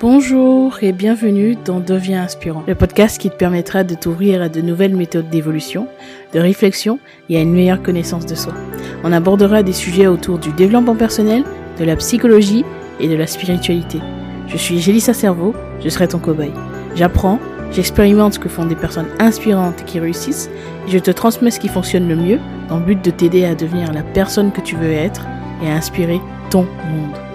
Bonjour et bienvenue dans Deviens inspirant, le podcast qui te permettra de t'ouvrir à de nouvelles méthodes d'évolution, de réflexion et à une meilleure connaissance de soi. On abordera des sujets autour du développement personnel, de la psychologie et de la spiritualité. Je suis Gélissa Cerveau, je serai ton cobaye. J'apprends, j'expérimente ce que font des personnes inspirantes qui réussissent et je te transmets ce qui fonctionne le mieux dans le but de t'aider à devenir la personne que tu veux être et à inspirer ton monde.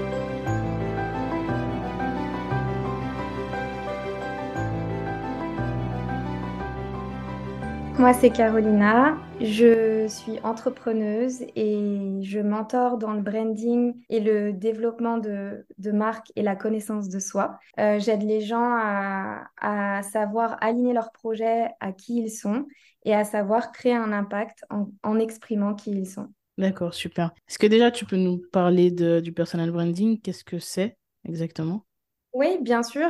Moi, c'est Carolina. Je suis entrepreneuse et je mentor dans le branding et le développement de, de marques et la connaissance de soi. Euh, j'aide les gens à, à, savoir aligner leurs projets à qui ils sont et à savoir créer un impact en, en exprimant qui ils sont. D'accord, super. Est-ce que déjà tu peux nous parler de, du personal branding? Qu'est-ce que c'est exactement? Oui, bien sûr.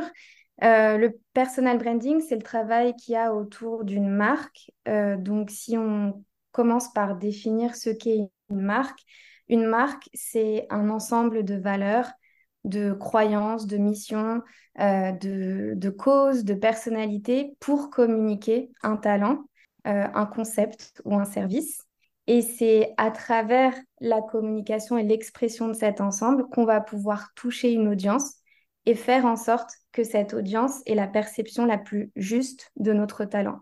Euh, le personal branding, c'est le travail qu'il y a autour d'une marque. Euh, donc, si on commence par définir ce qu'est une marque, une marque, c'est un ensemble de valeurs, de croyances, de missions, euh, de, de, causes, de personnalités pour communiquer un talent, un concept ou un service. Et c'est à travers la communication et l'expression de cet ensemble qu'on va pouvoir toucher une audience et faire en sorte que cette audience ait la perception la plus juste de notre talent.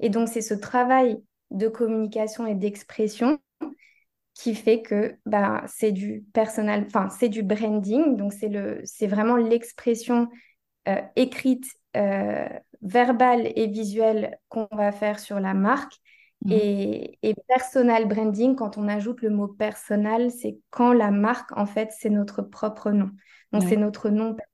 Et donc, c'est ce travail de communication et d'expression qui fait que bah, c'est du personnel, enfin, c'est du branding. Donc, c'est, le, c'est vraiment l'expression euh, écrite, euh, verbale et visuelle qu'on va faire sur la marque. Mmh. Et, et, personal branding, quand on ajoute le mot personnel, c'est quand la marque, en fait, c'est notre propre nom. Donc, c'est notre nom personnel.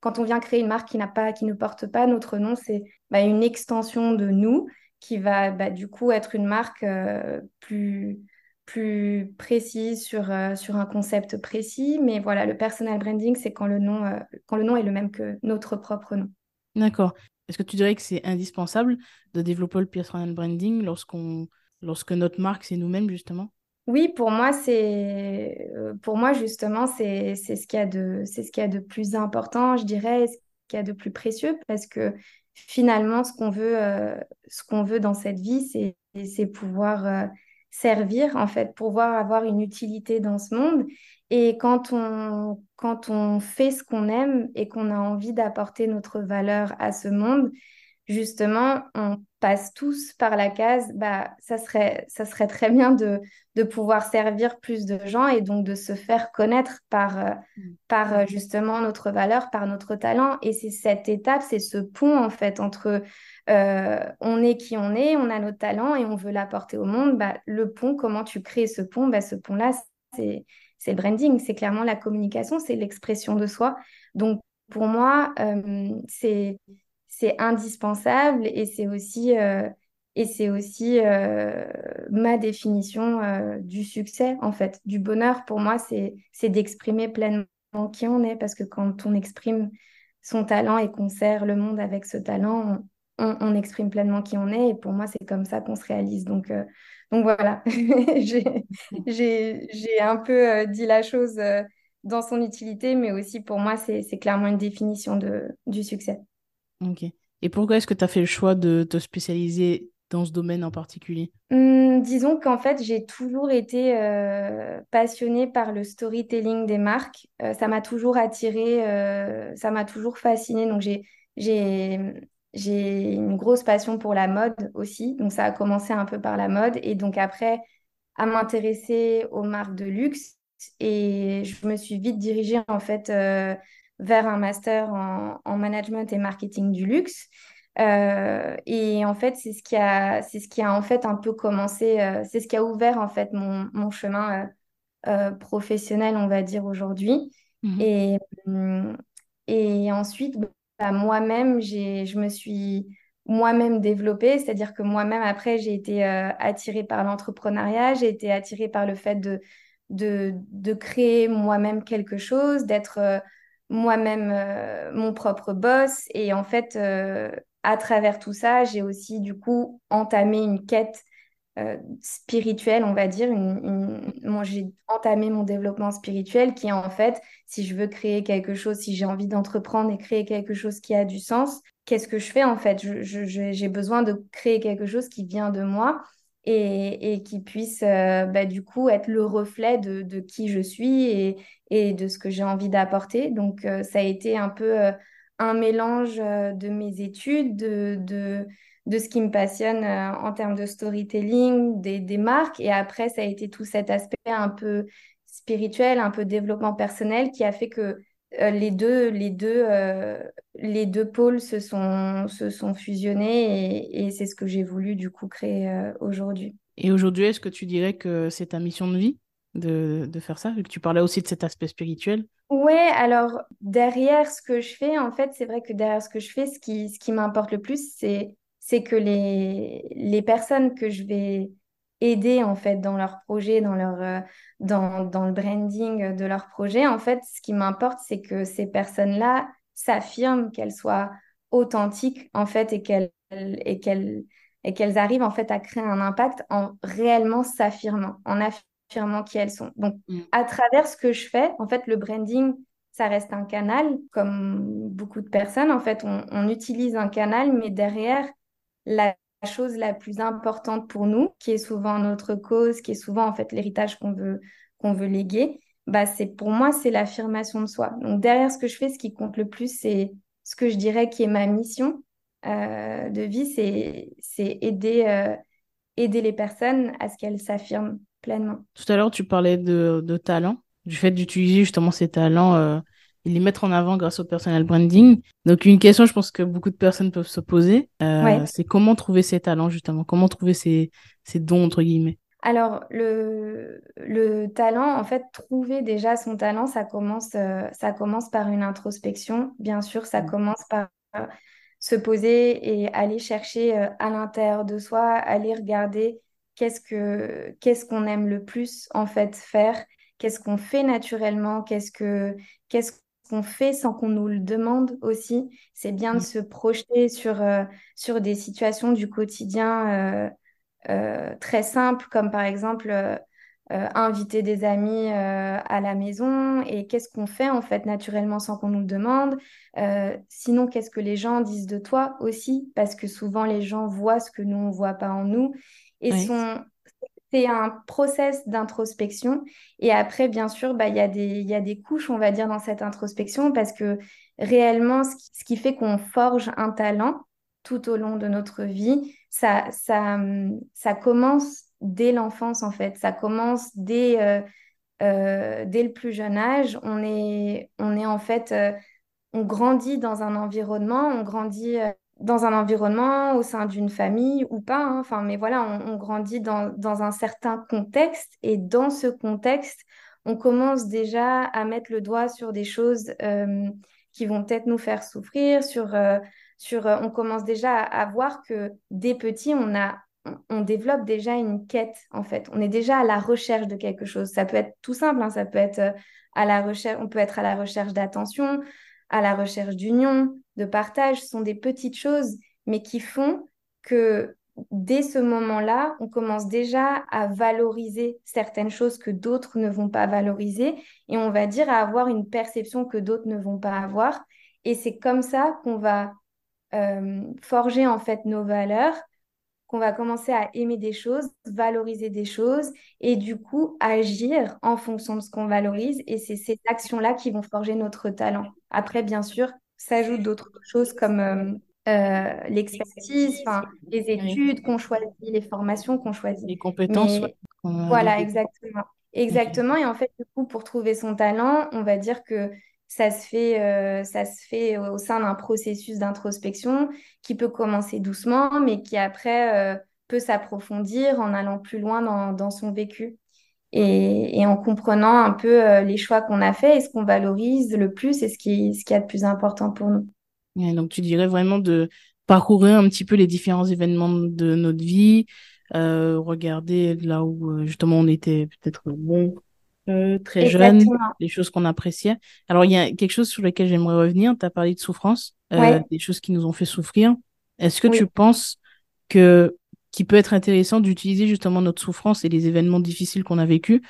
Quand on vient créer une marque qui, n'a pas, qui ne porte pas notre nom, c'est bah, une extension de nous qui va bah, du coup être une marque euh, plus, plus précise sur, euh, sur un concept précis. Mais voilà, le personal branding, c'est quand, le nom, euh, quand le nom est le même que notre propre nom. D'accord. Est-ce que tu dirais que c'est indispensable de développer le personal branding lorsqu'on, lorsque notre marque, c'est nous-mêmes, justement? Oui, pour moi, c'est euh, pour moi justement, c'est ce qu'il y a de c'est ce qu'il y a de plus important, je dirais, ce qu'il y a de plus précieux, parce que finalement, ce qu'on veut euh, ce qu'on veut dans cette vie, c'est c'est pouvoir euh, servir, en fait, pouvoir avoir une utilité dans ce monde. Et quand on quand on fait ce qu'on aime et qu'on a envie d'apporter notre valeur à ce monde, justement, on passe tous par la case, bah, ça serait, ça serait très bien de, de pouvoir servir plus de gens et donc de se faire connaître par, euh, mm. par euh, justement notre valeur, par notre talent. Et c'est cette étape, c'est ce pont en fait entre euh, on est qui on est, on a notre talent et on veut l'apporter au monde. Bah, le pont, comment tu crées ce pont bah, Ce pont-là, c'est le branding, c'est clairement la communication, c'est l'expression de soi. Donc pour moi, c'est c'est indispensable et c'est aussi, euh, et c'est aussi euh, ma définition euh, du succès, en fait. Du bonheur, pour moi, c'est, c'est d'exprimer pleinement qui on est, parce que quand on exprime son talent et qu'on sert le monde avec ce talent, on, on, exprime pleinement qui on est, et pour moi, c'est comme ça qu'on se réalise. Donc, donc voilà, j'ai, j'ai, j'ai un peu dit la chose dans son utilité, mais aussi pour moi, c'est, c'est clairement une définition de, du succès. Ok. Et pourquoi est-ce que tu as fait le choix de te spécialiser dans ce domaine en particulier? Mmh, Disons qu'en fait, j'ai toujours été euh, passionnée par le storytelling des marques. Euh, ça m'a toujours attirée, euh, ça m'a toujours fascinée. Donc, j'ai, j'ai une grosse passion pour la mode aussi. Donc, ça a commencé un peu par la mode. Et donc, après, à m'intéresser aux marques de luxe. Et je me suis vite dirigée, en fait vers un master en, management et marketing du luxe. Euh, et en fait, c'est ce qui a, c'est ce qui a en fait un peu commencé, euh, c'est ce qui a ouvert en fait mon, mon chemin euh, professionnel, on va dire aujourd'hui. Mhm. Et, mm, et ensuite, bah, moi-même, j'ai, je me suis moi-même développée, c'est-à-dire que moi-même, après, j'ai été attirée par l'entrepreneuriat, j'ai été attirée par le fait de, de, de créer moi-même quelque chose, d'être moi-même euh, mon propre boss. Et en fait, euh, à travers tout ça, j'ai aussi du coup entamé une quête spirituelle, on va dire. J'ai entamé mon développement spirituel qui est en fait, si je veux créer quelque chose, si j'ai envie d'entreprendre et créer quelque chose qui a du sens, qu'est-ce que je fais en fait? J'ai besoin de créer quelque chose qui vient de moi et, qui puisse euh, bah, du coup être le reflet de, qui je suis et, de ce que j'ai envie d'apporter. Donc euh, ça a été un peu euh, un mélange de mes études, de, de, ce qui me passionne en termes de storytelling, des, des marques. Et après, ça a été tout cet aspect un peu spirituel, un peu développement personnel qui a fait que euh, les, deux, les, deux, euh, les deux pôles se sont, se sont fusionnés et, c'est ce que j'ai voulu du coup créer euh, aujourd'hui. Et aujourd'hui, est-ce que tu dirais que c'est ta mission de vie? De, de faire ça que tu parlais aussi de cet aspect spirituel Ouais, alors derrière ce que je fais, en fait, c'est vrai que derrière ce que je fais, ce qui, ce qui m'importe le plus, c'est, c'est que les, les personnes que je vais aider en fait dans leur projet, dans leur euh, dans, dans, le branding de leur projet. En fait, ce qui m'importe, c'est que ces personnes-là s'affirment, qu'elles soient authentiques en fait et qu'elles et qu'elles et qu'elles arrivent en fait à créer un impact en réellement s'affirmant, en affirmant qui elles sont. Donc, mm. à travers ce que je fais, en fait, le branding, ça reste un canal, comme beaucoup de personnes. En fait, on, on utilise un canal, mais derrière, la chose la plus importante pour nous, qui est souvent notre cause, qui est souvent en fait l'héritage qu'on veut, qu'on veut léguer, bah c'est pour moi c'est l'affirmation de soi. Donc derrière ce que je fais, ce qui compte le plus, c'est ce que je dirais qui est ma mission euh, de vie, c'est c'est aider euh, aider les personnes à ce qu'elles s'affirment pleinement. Tout à l'heure, tu parlais de, de talent, du fait d'utiliser justement ces talents euh, et les mettre en avant grâce au personal branding. Donc une question, je pense que beaucoup de personnes peuvent se poser, euh, c'est comment trouver ces talents justement, comment trouver ces, ces dons entre guillemets? Alors le, le talent, en fait, trouver déjà son talent, ça commence, euh, ça commence par une introspection. Bien sûr, ça mm. commence par se poser et aller chercher à l'intérieur de soi, aller regarder qu'est-ce que qu'est-ce qu'on aime le plus en fait faire, qu'est-ce qu'on fait naturellement, qu'est-ce que qu'est-ce qu'on fait sans qu'on nous le demande aussi? C'est bien de mm. se projeter sur, euh, sur des situations du quotidien euh, euh, très simples, comme par exemple inviter des amis à la maison et qu'est-ce qu'on fait en fait naturellement sans qu'on nous le demande? sinon, qu'est-ce que les gens disent de toi aussi, parce que souvent les gens voient ce que nous, on ne voit pas en nous et sont c'est un process d'introspection. Et après, bien sûr, bah, il y, a des, y a des couches, on va dire, dans cette introspection, parce que réellement, ce qui, fait qu'on forge un talent tout au long de notre vie, ça, ça, ça commence dès l'enfance, en fait. Ça commence dès, euh, euh, dès le plus jeune âge. On est, on est en fait, euh, on grandit dans un environnement, on grandit dans un environnement, au sein d'une famille ou pas. Hein. Mais voilà, on, grandit dans, dans, un certain contexte et dans ce contexte, on commence déjà à mettre le doigt sur des choses euh, qui vont peut-être nous faire souffrir, sur, euh, sur, euh, on commence déjà à, voir que dès petit, on a on, développe déjà une quête en fait. On est déjà à la recherche de quelque chose. Ça peut être tout simple, hein. ça peut être à la recherche, on peut être à la recherche d'attention, à la recherche d'union, de partage, sont des petites choses, mais qui font que dès ce moment-là, on commence déjà à valoriser certaines choses que d'autres ne vont pas valoriser et on va dire à avoir une perception que d'autres ne vont pas avoir. Et c'est comme ça qu'on va euh, forger en fait nos valeurs, qu'on va commencer à aimer des choses, valoriser des choses et du coup agir en fonction de ce qu'on valorise. Et c'est ces actions-là qui vont forger notre talent. Après, bien sûr, s'ajoutent d'autres choses comme euh, euh, l'expertise, les études qu'on choisit, les formations qu'on choisit. Les compétences. Voilà, exactement. Exactement. Et en fait, du coup, pour trouver son talent, on va dire que ça se fait, euh, ça se fait au sein d'un processus d'introspection qui peut commencer doucement, mais qui après peut s'approfondir en allant plus loin dans, son vécu et, en comprenant un peu euh, les choix qu'on a faits et ce qu'on valorise le plus et ce qui, ce qui est le plus important pour nous. donc tu dirais vraiment de parcourir un petit peu les différents événements de notre vie, euh, regarder là où euh, justement on était peut-être bon, très jeune, les choses qu'on appréciait. Alors il y a quelque chose sur lequel j'aimerais revenir, tu as parlé de souffrance, des choses qui nous ont fait souffrir. Est-ce que tu penses que qui peut être intéressant d'utiliser justement notre souffrance et les événements difficiles qu'on a vécus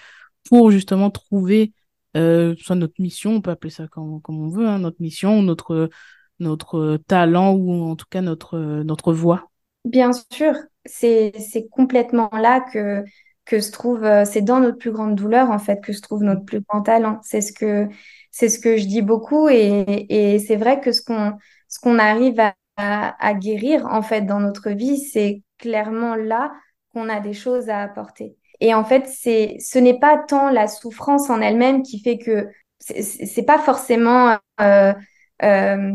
pour justement trouver euh, soit notre mission, on peut appeler ça comme, comme on veut, hein, notre mission, notre, notre talent ou en tout cas notre, notre voie. Bien sûr, c'est complètement là que, que se trouve, euh, c'est dans notre plus grande douleur en fait que se trouve notre plus grand talent. C'est ce que, c'est ce que je dis beaucoup et, et c'est vrai que ce qu'on ce qu'on arrive à, à, guérir en fait dans notre vie, c'est clairement là qu'on a des choses à apporter. Et en fait, c'est ce n'est pas tant la souffrance en elle-même qui fait que c'est pas forcément euh, euh,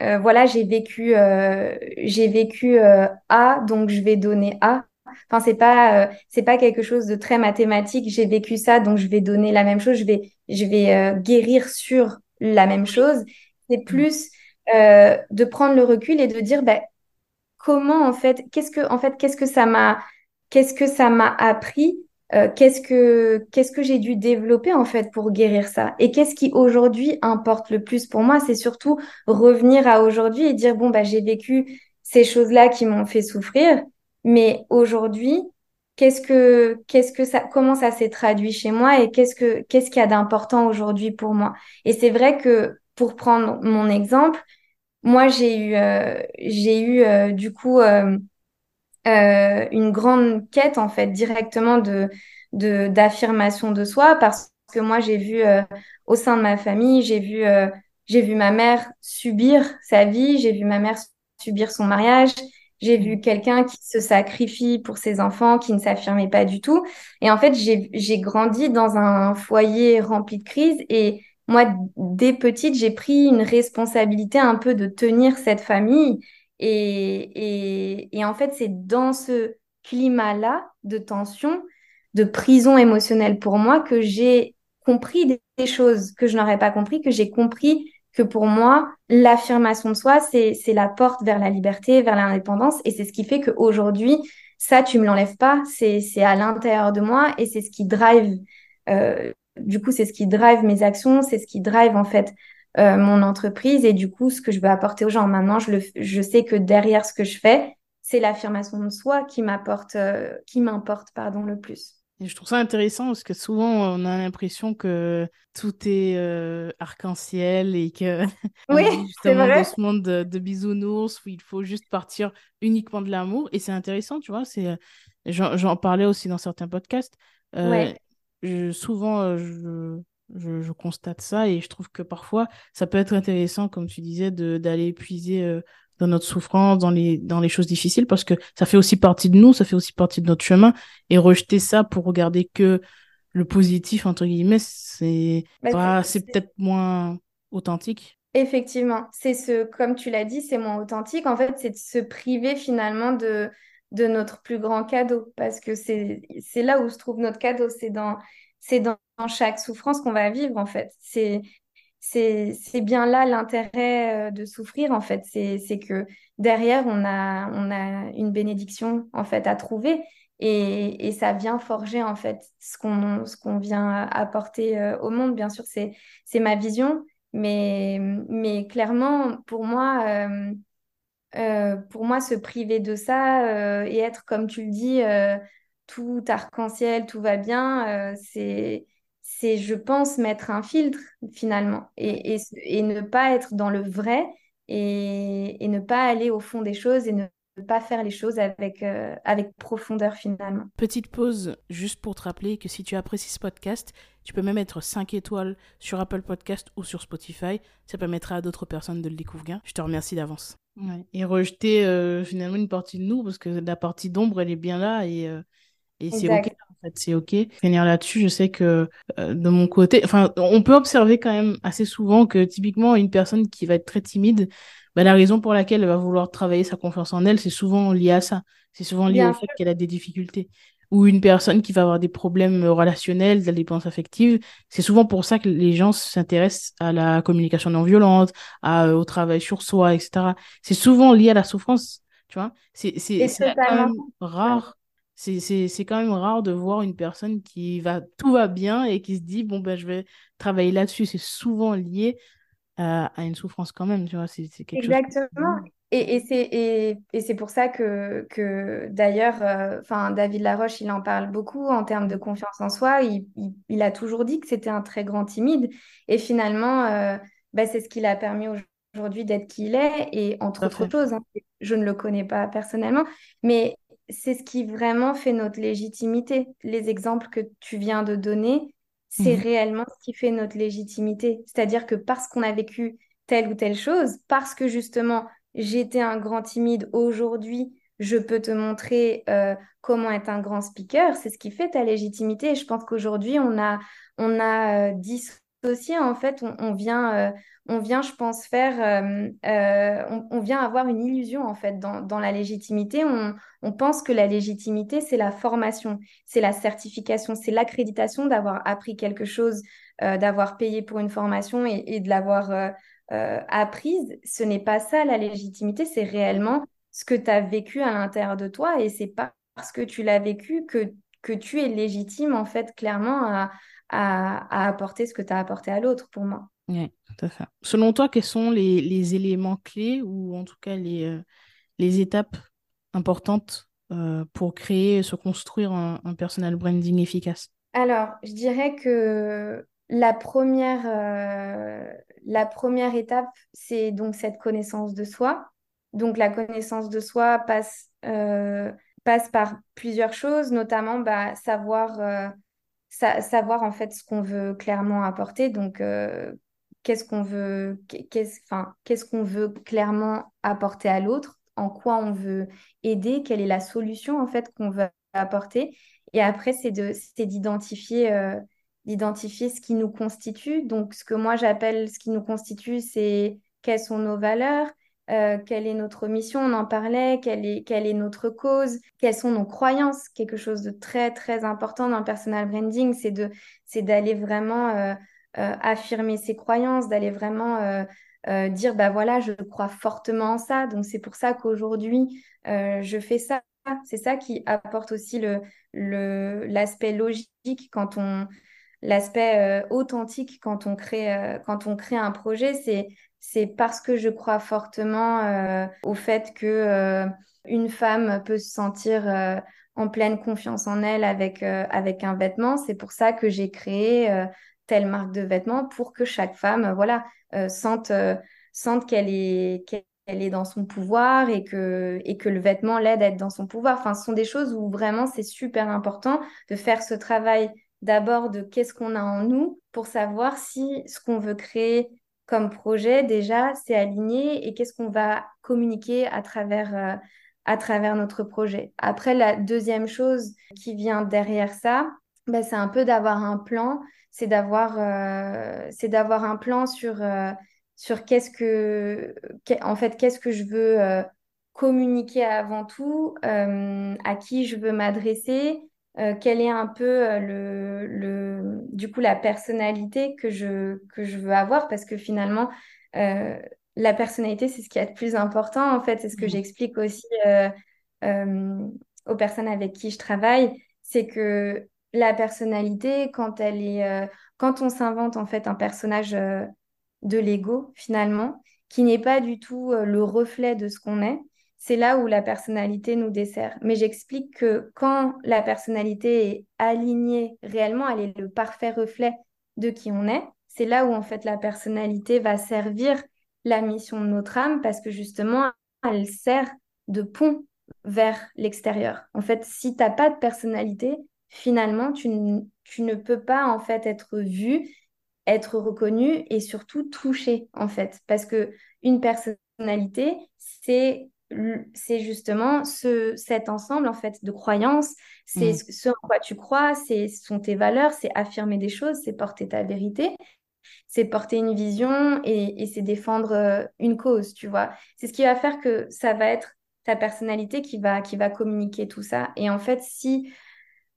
euh, voilà j'ai vécu euh, j'ai vécu A donc je vais donner A. Enfin c'est pas c'est pas quelque chose de très mathématique. J'ai vécu ça donc je vais donner la même chose. Je vais je vais guérir sur la même chose. C'est plus de prendre le recul et de dire ben, comment en fait qu'est-ce que en fait qu'est-ce que ça m'a qu'est-ce que ça m'a appris euh, qu'est-ce que qu'est-ce que j'ai dû développer en fait pour guérir ça? Et qu'est-ce qui aujourd'hui importe le plus pour moi? C'est surtout revenir à aujourd'hui et dire bon bah j'ai vécu ces choses-là qui m'ont fait souffrir mais aujourd'hui qu'est-ce que qu'est-ce que ça comment ça s'est traduit chez moi et qu'est-ce que qu'est-ce qu'il y a d'important aujourd'hui pour moi? Et c'est vrai que pour prendre mon exemple moi j'ai eu euh, j'ai eu euh, du coup euh, une grande quête en fait directement de d'affirmation de, soi parce que moi j'ai vu au sein de ma famille j'ai vu j'ai vu ma mère subir sa vie j'ai vu ma mère subir son mariage j'ai vu quelqu'un qui se sacrifie pour ses enfants qui ne s'affirmait pas du tout. Et en fait j'ai j'ai grandi dans un foyer rempli de crises. Et moi dès petite j'ai pris une responsabilité un peu de tenir cette famille. Et, et, et en fait, c'est dans ce climat-là de tension, de prison émotionnelle pour moi que j'ai compris des, choses que je n'aurais pas compris, que j'ai compris que pour moi, l'affirmation de soi, c'est, la porte vers la liberté, vers l'indépendance. Et c'est ce qui fait qu'aujourd'hui, ça, tu me l'enlèves pas, c'est, c'est à l'intérieur de moi et c'est ce qui drive, euh, du coup, c'est ce qui drive mes actions, c'est ce qui drive en fait euh, mon entreprise et du coup ce que je veux apporter aux gens. Maintenant, je, le, je sais que derrière ce que je fais, c'est l'affirmation de soi qui m'apporte, euh, qui m'importe pardon le plus. Et je trouve ça intéressant parce que souvent on a l'impression que tout est euh, arc-en-ciel et que oui, c'est vrai. dans ce monde de, bisounours où il faut juste partir uniquement de l'amour et c'est intéressant, tu vois. C'est j'en parlais aussi dans certains podcasts. Ouais. Je, souvent je je, constate ça et je trouve que parfois, ça peut être intéressant, comme tu disais, d'aller puiser euh, dans notre souffrance, dans les, dans les choses difficiles, parce que ça fait aussi partie de nous, ça fait aussi partie de notre chemin. Et rejeter ça pour regarder que le positif, entre guillemets, c'est bah, c'est peut-être moins authentique. Effectivement, c'est ce, comme tu l'as dit, c'est moins authentique. En fait, c'est de se priver finalement de, de notre plus grand cadeau, parce que c'est là où se trouve notre cadeau, c'est dans, dans chaque souffrance qu'on va vivre, en fait. C'est c'est bien là l'intérêt euh, de souffrir, en fait. C'est que derrière, on a, on a une bénédiction, en fait, à trouver. Et, ça vient forger, en fait, ce qu'on qu'on vient apporter euh, au monde. Bien sûr, c'est ma vision. Mais, mais clairement, pour moi, euh, pour moi, se priver de ça et être, comme tu le dis, tout arc-en-ciel, tout va bien, c'est, c'est, je pense, mettre un filtre finalement et, et, et, ne pas être dans le vrai et, et, ne pas aller au fond des choses et ne pas faire les choses avec, euh, avec profondeur finalement. Petite pause juste pour te rappeler que si tu apprécies ce podcast, tu peux même mettre 5 étoiles sur Apple Podcast ou sur Spotify. Ça permettra à d'autres personnes de le découvrir. Je te remercie d'avance. Et rejeter euh, finalement une partie de nous parce que la partie d'ombre, elle est bien là et et c'est ok, fait, c'est ok. Finir là-dessus, je sais que euh, de mon côté, enfin, on peut observer quand même assez souvent que typiquement une personne qui va être très timide, bah, la raison pour laquelle elle va vouloir travailler sa confiance en elle, c'est souvent lié à ça. C'est souvent lié au fait qu'elle a des difficultés. Ou une personne qui va avoir des problèmes relationnels, de la dépense affective, c'est souvent pour ça que les gens s'intéressent à la communication non violente, à, au travail sur soi, etc. C'est souvent lié à la souffrance, tu vois. C'est même rare c'est quand même rare de voir une personne qui va, tout va bien et qui se dit, bon, ben, je vais travailler là-dessus. C'est souvent lié à, à, une souffrance quand même, tu vois. C'est quelque Exactement. Et, et c'est pour ça que, que d'ailleurs, euh, enfin David Laroche, il en parle beaucoup en termes de confiance en soi. Il, il, a toujours dit que c'était un très grand timide. Et finalement, euh, bah, c'est ce qui l'a permis aujourd'hui d'être qui il est. Et entre autres choses, hein, je ne le connais pas personnellement, mais c'est ce qui vraiment fait notre légitimité. Les exemples que tu viens de donner, c'est mmh. réellement ce qui fait notre légitimité. C'est-à-dire que parce qu'on a vécu telle ou telle chose, parce que justement j'étais un grand timide, aujourd'hui, je peux te montrer euh, comment être un grand speaker. C'est ce qui fait ta légitimité. Et je pense qu'aujourd'hui, on a, on a euh, dissocié, en fait, on, vient, euh, on vient, je pense, faire, on, vient avoir une illusion, en fait, dans, la légitimité. On, pense que la légitimité, c'est la formation, c'est la certification, c'est l'accréditation d'avoir appris quelque chose, d'avoir payé pour une formation et, de l'avoir euh, apprise, ce n'est pas ça la légitimité, c'est réellement ce que tu as vécu à l'intérieur de toi et c'est pas parce que tu l'as vécu que, que tu es légitime en fait clairement à, à, apporter ce que tu as apporté à l'autre pour moi. Oui, tout à fait. Selon toi, quels sont les, les éléments clés ou en tout cas les, euh, les étapes importantes euh, pour créer, se construire un, un personal branding efficace? Alors, je dirais que la première, euh, la première étape, c'est donc cette connaissance de soi. Donc la connaissance de soi passe, euh, passe par plusieurs choses, notamment bah, savoir, euh, savoir en fait ce qu'on veut clairement apporter. Donc qu'est-ce qu'on veut, qu'est-ce, qu'est-ce qu'on veut clairement apporter à l'autre, en quoi on veut aider, quelle est la solution en fait qu'on veut apporter. Et après, c'est de, c'est d'identifier d'identifier ce qui nous constitue. Donc, ce que moi j'appelle ce qui nous constitue, c'est quelles sont nos valeurs, euh, quelle est notre mission, on en parlait, quelle est, quelle est notre cause, quelles sont nos croyances. Quelque chose de très, très important dans le personal branding, c'est de, c'est d'aller vraiment euh, euh, affirmer ses croyances, d'aller vraiment dire, bah voilà, je crois fortement en ça. Donc, c'est pour ça qu'aujourd'hui, je fais ça. C'est ça qui apporte aussi le, le, l'aspect logique quand on, l'aspect euh, authentique quand on crée, euh, quand on crée un projet, c'est, c'est parce que je crois fortement euh, au fait que une femme peut se sentir en pleine confiance en elle avec, avec un vêtement. C'est pour ça que j'ai créé telle marque de vêtements pour que chaque femme voilà, sente, sente qu'elle est, qu'elle est dans son pouvoir et que, et que le vêtement l'aide à être dans son pouvoir. Enfin, ce sont des choses où vraiment c'est super important de faire ce travail d'abord de qu'est-ce qu'on a en nous pour savoir si ce qu'on veut créer comme projet, déjà, c'est aligné et qu'est-ce qu'on va communiquer à travers, euh, à travers notre projet. Après, la deuxième chose qui vient derrière ça, ben, c'est un peu d'avoir un plan, c'est d'avoir euh, c'est d'avoir un plan sur, euh, sur qu'est-ce que, en fait, qu'est-ce que je veux communiquer avant tout, à qui je veux m'adresser, euh, quelle est un peu euh, le, le, du coup la personnalité que je, que je veux avoir parce que finalement euh, la personnalité c'est ce qui est le plus important en fait c'est ce que mmh. j'explique aussi aux personnes avec qui je travaille c'est que la personnalité quand elle est quand on s'invente en fait un personnage de l'ego finalement qui n'est pas du tout le reflet de ce qu'on est c'est là où la personnalité nous dessert. Mais j'explique que quand la personnalité est alignée réellement, elle est le parfait reflet de qui on est, c'est là où en fait la personnalité va servir la mission de notre âme parce que justement, elle sert de pont vers l'extérieur. En fait, si tu n'as pas de personnalité, finalement, tu, tu, ne peux pas en fait être vu, être reconnu et surtout touché en fait. Parce que une personnalité, c'est c'est justement ce, cet ensemble en fait de croyances, c'est mm. ce en quoi tu crois, c'est ce sont tes valeurs, c'est affirmer des choses, c'est porter ta vérité, c'est porter une vision et, et c'est défendre euh, une cause, tu vois. C'est ce qui va faire que ça va être ta personnalité qui va, qui va communiquer tout ça. Et en fait, si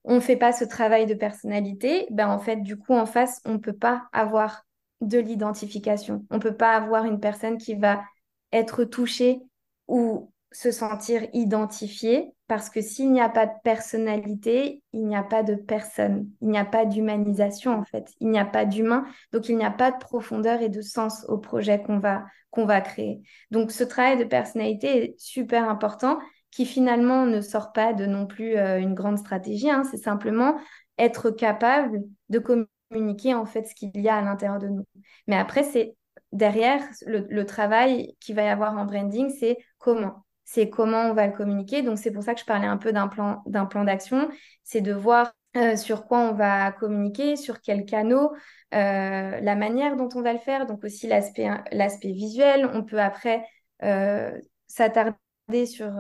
on ne fait pas ce travail de personnalité, ben en fait, du coup, en face, on ne peut pas avoir de l'identification. On ne peut pas avoir une personne qui va être touchée ou se sentir identifié Parce que s'il n'y a pas de personnalité, il n'y a pas de personne. Il n'y a pas d'humanisation, en fait. Il n'y a pas d'humain. Donc, il n'y a pas de profondeur et de sens au projet qu'on va, qu'on va créer. Donc, ce travail de personnalité est super important, qui finalement ne sort pas de non plus euh, une grande stratégie. Hein. C'est simplement être capable de communiquer, en fait, ce qu'il y a à l'intérieur de nous. Mais après, c'est derrière, le, travail qu'il va y avoir en branding, c'est comment c'est comment on va le communiquer. Donc, c'est pour ça que je parlais un peu d'un plan, d'un plan d'action. C'est de voir euh, sur quoi on va communiquer, sur quels canaux, euh, la manière dont on va le faire. Donc, aussi l'aspect, visuel. On peut après s'attarder sur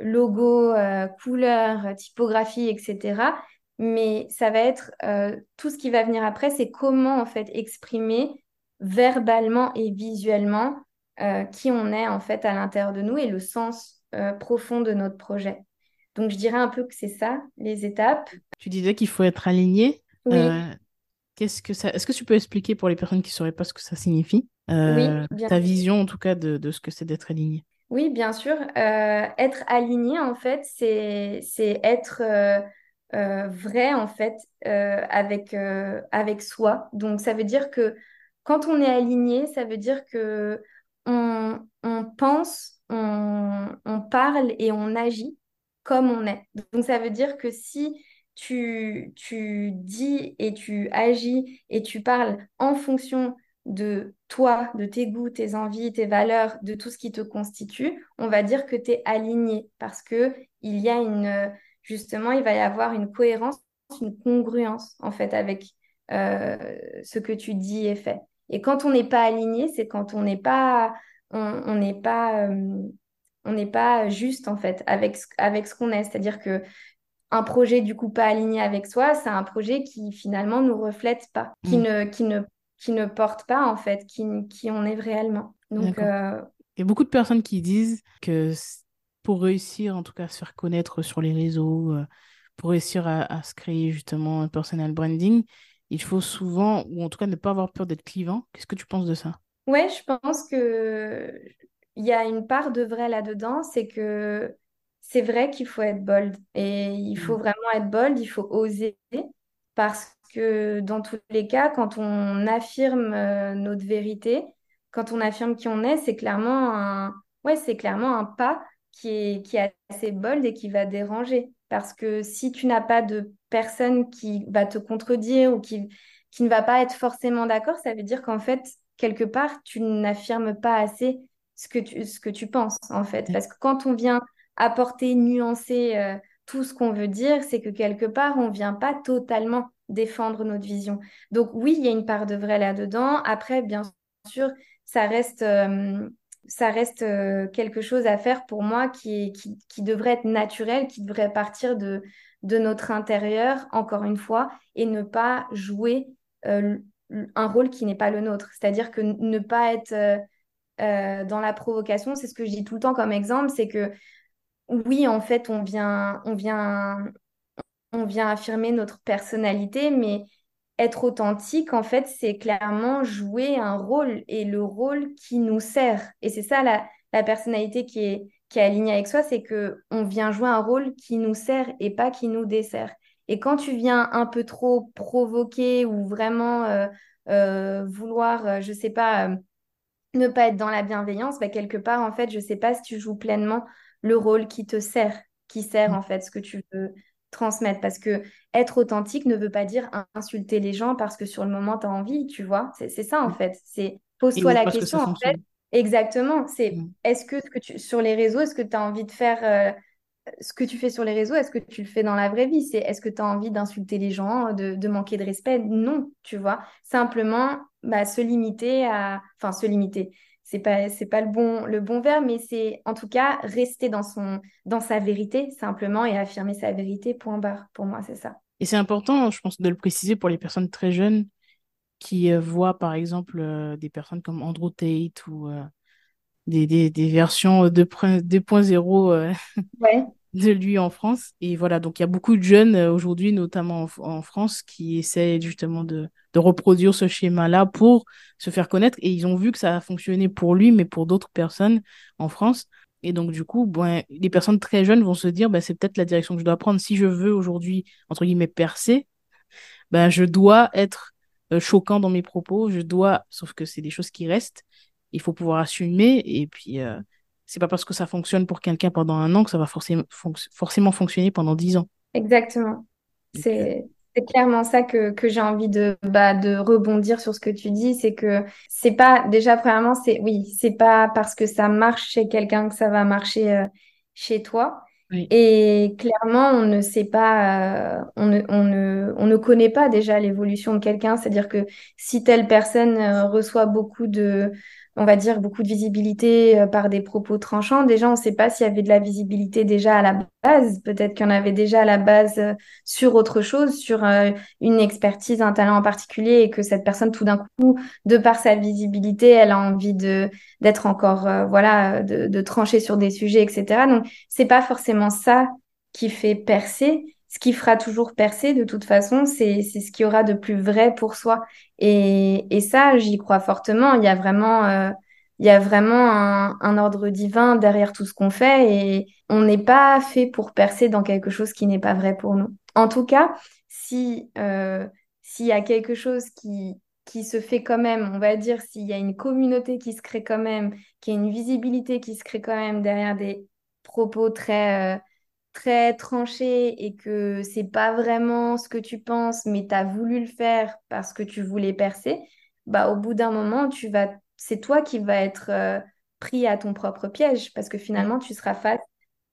logo, couleur, typographie, etc. Mais ça va être tout ce qui va venir après, c'est comment en fait exprimer verbalement et visuellement euh, qui on est en fait à l'intérieur de nous et le sens euh, profond de notre projet. Donc je dirais un peu que c'est ça, les étapes. Tu disais qu'il faut être aligné. Oui. Euh, qu'est-ce que ça... Est-ce que tu peux expliquer pour les personnes qui ne sauraient pas ce que ça signifie oui, Ta vision en tout cas de, de ce que c'est d'être aligné? Oui, bien sûr. être aligné, en fait, c'est être vrai, en fait, avec, avec soi. Donc, ça veut dire que quand on est aligné, ça veut dire que on, pense, on, parle et on agit comme on est. Donc ça veut dire que si tu, tu dis et tu agis et tu parles en fonction de toi, de tes goûts, tes envies, tes valeurs, de tout ce qui te constitue, on va dire que tu es aligné parce que il y a une justement, il va y avoir une cohérence, une congruence en fait avec euh, ce que tu dis et fais. Et quand on n'est pas aligné, c'est quand on n'est pas, on n'est pas, euh, on n'est pas juste en fait avec, avec ce qu'on est. C'est-à-dire que un projet du coup pas aligné avec soi, c'est un projet qui finalement nous reflète pas, qui mm. ne, qui ne, qui ne porte pas en fait, qui, qui on est réellement. Donc, euh, il y a beaucoup de personnes qui disent que pour réussir, en tout cas, à se faire connaître sur les réseaux, euh, pour réussir à, à, se créer justement un personal branding, il faut souvent, ou en tout cas ne pas avoir peur d'être clivant. Qu'est-ce que tu penses de ça? Ouais, je pense que il y a une part de vrai là-dedans, c'est que c'est vrai qu'il faut être bold et il faut mm. vraiment être bold, il faut oser parce que dans tous les cas, quand on affirme euh, notre vérité, quand on affirme qui on est, c'est clairement un, ouais, c'est clairement un pas qui est, qui est assez bold et qui va déranger. Parce que si tu n'as pas de personne qui va te contredire ou qui, qui ne va pas être forcément d'accord, ça veut dire qu'en fait, quelque part, tu n'affirmes pas assez ce que tu, ce que tu penses, en fait. Parce que quand on vient apporter, nuancer euh, tout ce qu'on veut dire, c'est que quelque part, on ne vient pas totalement défendre notre vision. Donc oui, il y a une part de vrai là-dedans. Après, bien sûr, ça reste... Euh, ça reste euh, quelque chose à faire pour moi qui, qui, qui, devrait être naturel, qui devrait partir de, de notre intérieur, encore une fois, et ne pas jouer euh, un rôle qui n'est pas le nôtre. C'est-à-dire que ne pas être dans la provocation, c'est ce que je dis tout le temps comme exemple, c'est que oui, en fait, on vient, on vient, on vient affirmer notre personnalité, mais être authentique, en fait, c'est clairement jouer un rôle et le rôle qui nous sert. Et c'est ça la, la, personnalité qui est, qui est alignée avec soi, c'est que on vient jouer un rôle qui nous sert et pas qui nous dessert. Et quand tu viens un peu trop provoquer ou vraiment euh, euh, vouloir, euh, je sais pas, ne pas être dans la bienveillance, bah, quelque part, en fait, je sais pas si tu joues pleinement le rôle qui te sert, qui sert mmh. en fait ce que tu veux transmettre. Parce que être authentique ne veut pas dire insulter les gens parce que sur le moment, tu as envie, tu vois. C'est ça, en fait. C'est Pose-toi la question, en fait. Exactement. C'est est-ce que, que tu, sur les réseaux, est-ce que tu as envie de faire euh, ce que tu fais sur les réseaux Est-ce que tu le fais dans la vraie vie? C'est est-ce que tu as envie d'insulter les gens, de, de, manquer de respect? Non, tu vois. Simplement, bah, se limiter à. Enfin, se limiter c'est pas c'est pas le bon le bon verbe mais c'est en tout cas rester dans son dans sa vérité simplement et affirmer sa vérité point barre pour moi c'est ça. Et c'est important je pense de le préciser pour les personnes très jeunes qui euh, voient par exemple euh, des personnes comme Andrew Tate ou euh, des, des, des, versions 2.0 ouais de lui en France. Et voilà, donc il y a beaucoup de jeunes euh, aujourd'hui, notamment en, France, qui essaient justement de, reproduire ce schéma-là pour se faire connaître. Et ils ont vu que ça a fonctionné pour lui, mais pour d'autres personnes en France. Et donc, du coup, ben, les personnes très jeunes vont se dire, ben, c'est peut-être la direction que je dois prendre. Si je veux aujourd'hui, entre guillemets, percer, ben, je dois être euh, choquant dans mes propos, je dois, sauf que c'est des choses qui restent, il faut pouvoir assumer, et puis euh, c'est pas parce que ça fonctionne pour quelqu'un pendant un an que ça va forcément, forcément fonctionner pendant dix ans. Exactement. C'est clairement ça que, que j'ai envie de, bah, de rebondir sur ce que tu dis, c'est que c'est pas, déjà, premièrement, c'est, oui, c'est pas parce que ça marche chez quelqu'un que ça va marcher euh, chez toi. Et clairement, on ne sait pas, euh, on, ne, on, ne, on ne connaît pas déjà l'évolution de quelqu'un. C'est-à-dire que si telle personne euh, reçoit beaucoup de, on va dire, beaucoup de visibilité euh, par des propos tranchants. Déjà, on ne sait pas s'il y avait de la visibilité déjà à la base. Peut-être qu'il y en avait déjà à la base euh, sur autre chose, sur euh, une expertise, un talent en particulier, et que cette personne, tout d'un coup, de par sa visibilité, elle a envie de d'être encore, voilà, de, trancher sur des sujets, etc. Donc, c'est pas forcément ça qui fait percer ce qui fera toujours percer de toute façon, c'est ce qui aura de plus vrai pour soi. Et, et ça, j'y crois fortement. Il y a vraiment, euh, il y a vraiment un, un, ordre divin derrière tout ce qu'on fait et on n'est pas fait pour percer dans quelque chose qui n'est pas vrai pour nous. En tout cas, si euh, s'il y a quelque chose qui qui se fait quand même, on va dire, s'il y a une communauté qui se crée quand même, qui a une visibilité qui se crée quand même derrière des propos très euh, très tranché et que c'est pas vraiment ce que tu penses, mais tu as voulu le faire parce que tu voulais percer, bah au bout d'un moment, tu vas c'est toi qui vas être euh, pris à ton propre piège parce que finalement, tu seras face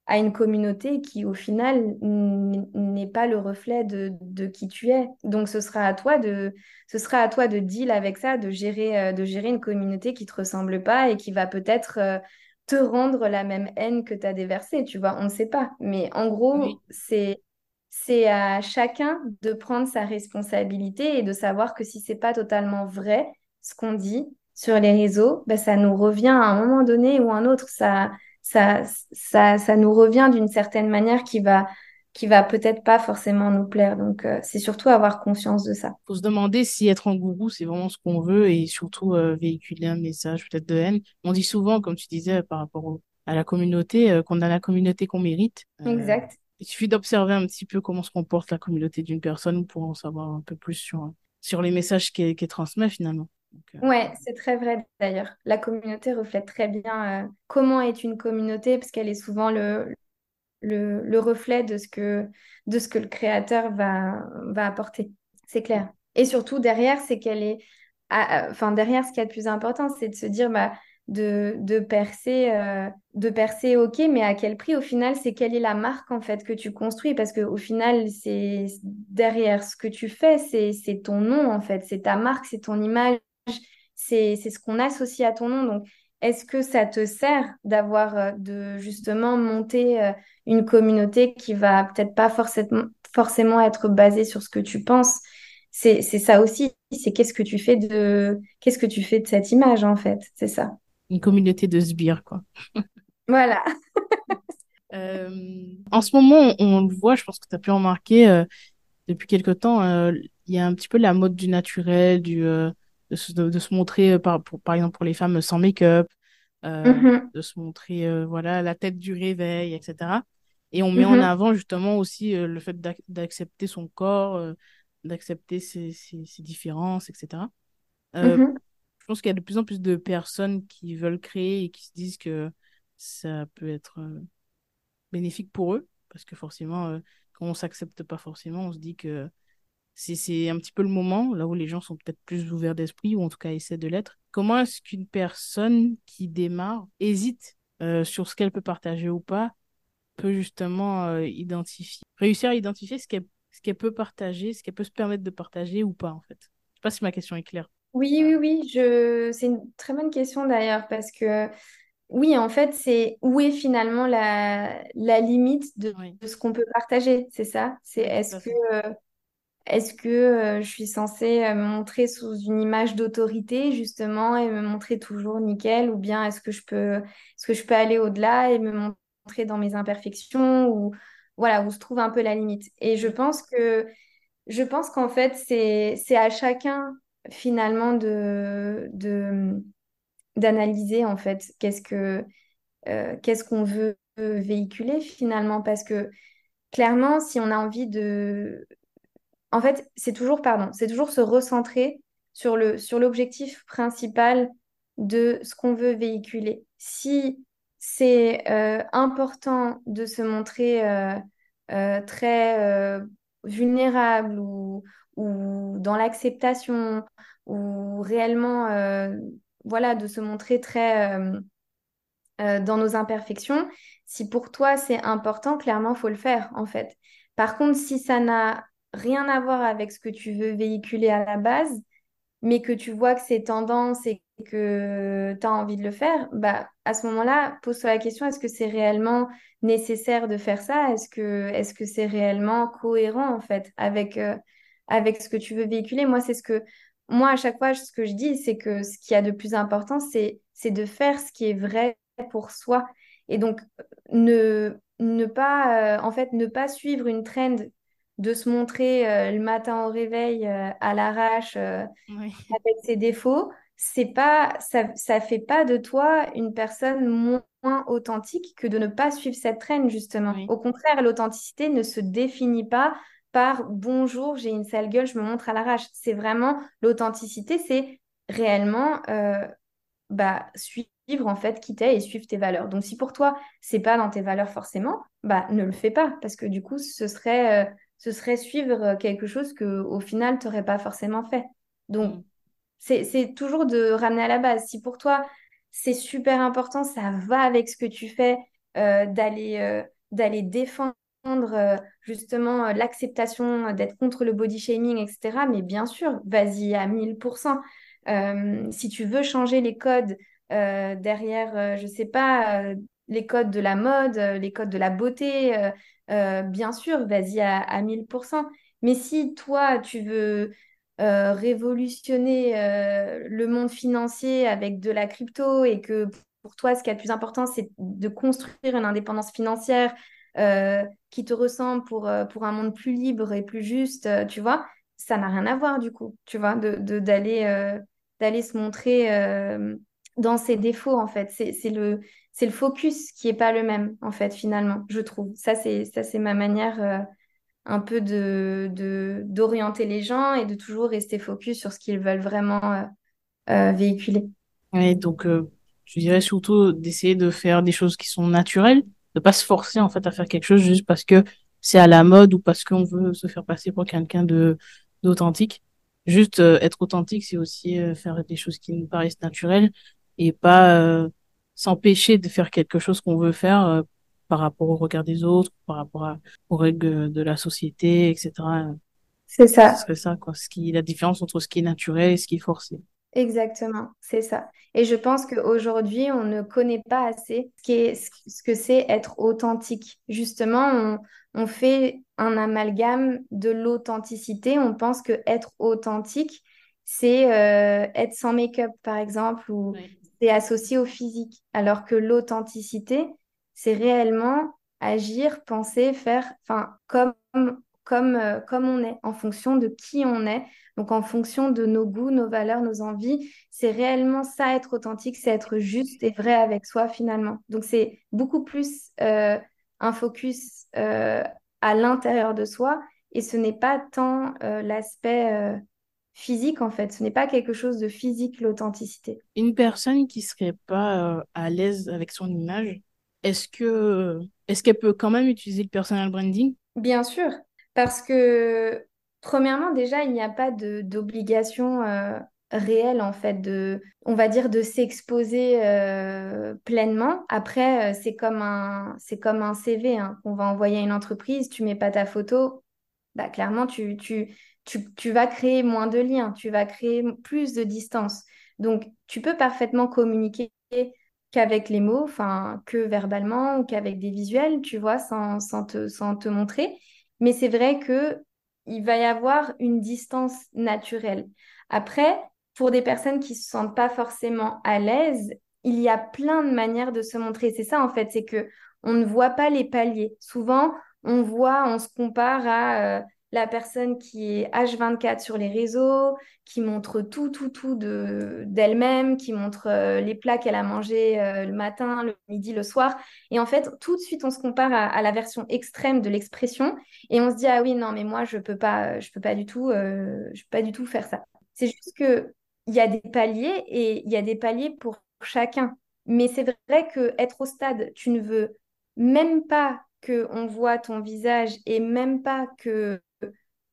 à une communauté qui, au final, n'est pas le reflet de, de, qui tu es. Donc, ce sera à toi de, ce sera à toi de deal avec ça, de gérer, euh, de gérer une communauté qui te ressemble pas et qui va peut-être euh, te rendre la même haine que tu as déversée, tu vois, on ne sait pas. Mais en gros, c'est c'est à chacun de prendre sa responsabilité et de savoir que si c'est pas totalement vrai ce qu'on dit sur les réseaux, ben ça nous revient à un moment donné ou un autre. Ça, ça, ça, ça nous revient d'une certaine manière qui va qui va peut-être pas forcément nous plaire. Donc, euh, c'est surtout avoir conscience de ça. Faut se demander si être un gourou, c'est vraiment ce qu'on veut et surtout euh, véhiculer un message peut-être de haine. On dit souvent, comme tu disais, par rapport à la communauté, euh, qu'on a la communauté qu'on mérite. exact. Il suffit d'observer un petit peu comment se comporte la communauté d'une personne pour en savoir un peu plus sur, sur les messages qu'elle transmet finalement. Donc, Ouais, c'est très vrai d'ailleurs. La communauté reflète très bien comment est une communauté parce qu'elle est souvent le, le, reflet de ce, que, de ce que le créateur va, va apporter. C'est clair. Et surtout, derrière, c'est qu'elle est. Enfin, derrière, ce qui est le plus important, c'est de se dire bah, de, de, percer, euh, de percer, ok, mais à quel prix? Au final, c'est quelle est la marque en fait que tu construis? Parce qu'au final, c'est derrière ce que tu fais, c'est ton nom en fait, c'est ta marque, c'est ton image, c'est ce qu'on associe à ton nom. Donc, est-ce que ça te sert d'avoir, euh, de justement monter euh, une communauté qui va peut-être pas forcément, forcément être basée sur ce que tu penses? C'est ça aussi, c'est qu'est-ce que tu fais de qu'est-ce que tu fais de cette image en fait, c'est ça. Une communauté de sbires quoi. voilà. Euh, en ce moment, on, le voit, je pense que tu as pu remarquer depuis quelque temps, il y a un petit peu la mode du naturel, du de se, de, se montrer, par, pour, par exemple pour les femmes sans make-up, euh, mm-hmm. de se montrer euh, voilà, la tête du réveil, etc. Et on met en mm-hmm. avant justement aussi le fait d'accepter son corps, d'accepter ses, ses, ses, différences, etc. Mm-hmm. Je pense qu'il y a de plus en plus de personnes qui veulent créer et qui se disent que ça peut être bénéfique pour eux, parce que forcément, quand on s'accepte pas forcément, on se dit que c'est un petit peu le moment, là où les gens sont peut-être plus ouverts d'esprit, ou en tout cas essaient de l'être. Comment est-ce qu'une personne qui démarre hésite euh, sur ce qu'elle peut partager ou pas, peut justement euh, identifier, réussir à identifier ce qu'elle ce qu'elle peut partager, ce qu'elle peut se permettre de partager ou pas, en fait? Je sais pas si ma question est claire. Oui, oui, oui, je... c'est une très bonne question d'ailleurs, parce que oui, en fait, c'est où est finalement la, la limite de, de ce qu'on peut partager, c'est ça? C'est est-ce que est-ce que euh, je suis censée euh, me montrer sous une image d'autorité justement et me montrer toujours nickel ou bien est-ce que je peux est-ce que je peux aller au-delà et me montrer dans mes imperfections ou voilà où se trouve un peu la limite. Et je pense que je pense qu'en fait c'est à chacun finalement de de d'analyser en fait qu'est-ce que qu'est-ce qu'on veut véhiculer finalement Parce que clairement, si on a envie de... En fait, c'est toujours, pardon, c'est toujours se recentrer sur le, sur l'objectif principal de ce qu'on veut véhiculer. Si c'est euh, important de se montrer euh, euh, très vulnérable ou, ou dans l'acceptation ou réellement voilà de se montrer très dans nos imperfections si pour toi c'est important clairement faut le faire en fait par contre si ça n'a rien à voir avec ce que tu veux véhiculer à la base mais que tu vois que c'est tendance et que tu as envie de le faire, bah, à ce moment-là, pose-toi la question, est-ce que c'est réellement nécessaire de faire ça? Est-ce que est-ce que c'est réellement cohérent en fait avec, euh, avec ce que tu veux véhiculer? Moi, c'est ce que moi, à chaque fois, ce que je dis, c'est que ce qui a de plus important, c'est, c'est de faire ce qui est vrai pour soi. Et donc, ne, ne pas, euh, en fait, ne pas suivre une trend de se montrer euh, le matin au réveil à l'arrache avec ses défauts, c'est pas, ça, ça fait pas de toi une personne moins, authentique que de ne pas suivre cette traîne, justement. Au contraire, l'authenticité ne se définit pas par bonjour, j'ai une sale gueule, je me montre à l'arrache. C'est vraiment l'authenticité, c'est réellement euh, bah, suivre en fait qui t'es et suivre tes valeurs. Donc si pour toi c'est pas dans tes valeurs forcément, bah ne le fais pas parce que du coup ce serait euh, ce serait suivre quelque chose que au final tu n'aurais pas forcément fait. Donc mm. C'est toujours de ramener à la base. Si pour toi, c'est super important, ça va avec ce que tu fais, euh, d'aller euh, d'aller défendre euh, justement l'acceptation, d'être contre le body shaming, etc. Mais bien sûr, vas-y à 1000%. si tu veux changer les codes derrière, je ne sais pas, les codes de la mode, les codes de la beauté, bien sûr, vas-y à, à 1000%. Mais si toi, tu veux euh, révolutionner euh, le monde financier avec de la crypto et que pour toi, ce qui est le plus important, c'est de construire une indépendance financière euh, qui te ressemble pour, pour un monde plus libre et plus juste, tu vois, ça n'a rien à voir du coup, tu vois, de, d'aller, d'aller se montrer dans ses défauts, en fait. C'est, le, c'est le focus qui n'est pas le même, en fait, finalement, je trouve. Ça, c'est, ça, c'est ma manière un peu de, d'orienter les gens et de toujours rester focus sur ce qu'ils veulent vraiment euh, euh, véhiculer. Oui, donc euh, je dirais surtout d'essayer de faire des choses qui sont naturelles, de pas se forcer en fait à faire quelque chose juste parce que c'est à la mode ou parce qu'on veut se faire passer pour quelqu'un de d'authentique. Juste être authentique, c'est aussi faire des choses qui nous paraissent naturelles et pas s'empêcher de faire quelque chose qu'on veut faire par rapport au regard des autres, par rapport aux règles de la société, etc. C'est ça. C'est ça, quoi. Ce qui, la différence entre ce qui est naturel et ce qui est forcé. Exactement, c'est ça. Et je pense qu'aujourd'hui, on ne connaît pas assez ce, est, ce que c'est être authentique. Justement, on, on fait un amalgame de l'authenticité. On pense que être authentique, c'est euh, être sans make-up, par exemple, ou c'est associé au physique. Alors que l'authenticité, c'est réellement agir, penser, faire, enfin, comme, comme, euh, comme on est, en fonction de qui on est, donc en fonction de nos goûts, nos valeurs, nos envies. C'est réellement ça, être authentique, c'est être juste et vrai avec soi finalement. Donc c'est beaucoup plus euh, un focus euh, à l'intérieur de soi et ce n'est pas tant l'aspect physique en fait. Ce n'est pas quelque chose de physique l'authenticité. Une personne qui serait pas à l'aise avec son image, est-ce que est-ce qu'elle peut quand même utiliser le personal branding? Bien sûr, parce que premièrement déjà il n'y a pas d'obligation euh, réelle en fait de on va dire de s'exposer euh, pleinement. Après euh, c'est comme un c'est comme un CV hein, qu'on va envoyer à une entreprise. Tu mets pas ta photo, bah clairement tu tu tu, tu vas créer moins de liens, tu vas créer plus de distance. Donc, tu peux parfaitement communiquer qu'avec les mots, enfin, que verbalement ou qu'avec des visuels, tu vois, sans, sans, te, sans te montrer. Mais c'est vrai que il va y avoir une distance naturelle. Après, pour des personnes qui se sentent pas forcément à l'aise, il y a plein de manières de se montrer. C'est ça, en fait, c'est que on ne voit pas les paliers. Souvent, on voit, on se compare à euh, la personne qui est H24 sur les réseaux, qui montre tout, tout, tout d'elle-même, qui montre euh, les plats qu'elle a mangés euh, le matin, le midi, le soir. Et en fait, tout de suite, on se compare à, la version extrême de l'expression et on se dit, ah oui, non, mais moi, je peux pas, je peux pas du tout, euh, peux pas du tout faire ça. C'est juste que il y a des paliers et il y a des paliers pour chacun. Mais c'est vrai que être au stade, tu ne veux même pas qu'on voit ton visage et même pas que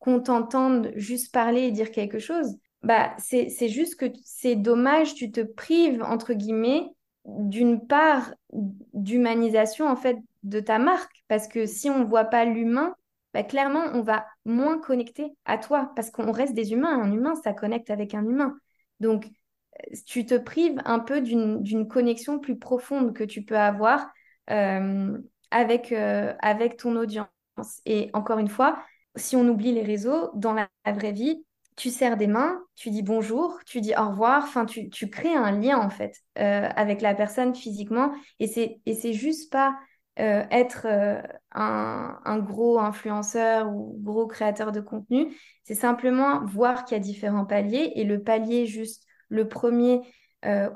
qu'on t'entende juste parler et dire quelque chose, bah c'est juste que c'est dommage, tu te prives, entre guillemets, d'une part d'humanisation en fait de ta marque. Parce que si on ne voit pas l'humain, bah, clairement, on va moins connecter à toi parce qu'on reste des humains. Un humain, ça connecte avec un humain. Donc, tu te prives un peu d'une connexion plus profonde que tu peux avoir euh, avec, euh, avec ton audience. Et encore une fois, si on oublie les réseaux, dans la, vraie vie, tu serres des mains, tu dis bonjour, tu dis au revoir, enfin tu, tu crées un lien en fait euh, avec la personne physiquement. Et c'est et c'est juste pas euh, être un, un, gros influenceur ou gros créateur de contenu, c'est simplement voir qu'il y a différents paliers. Et le palier juste le premier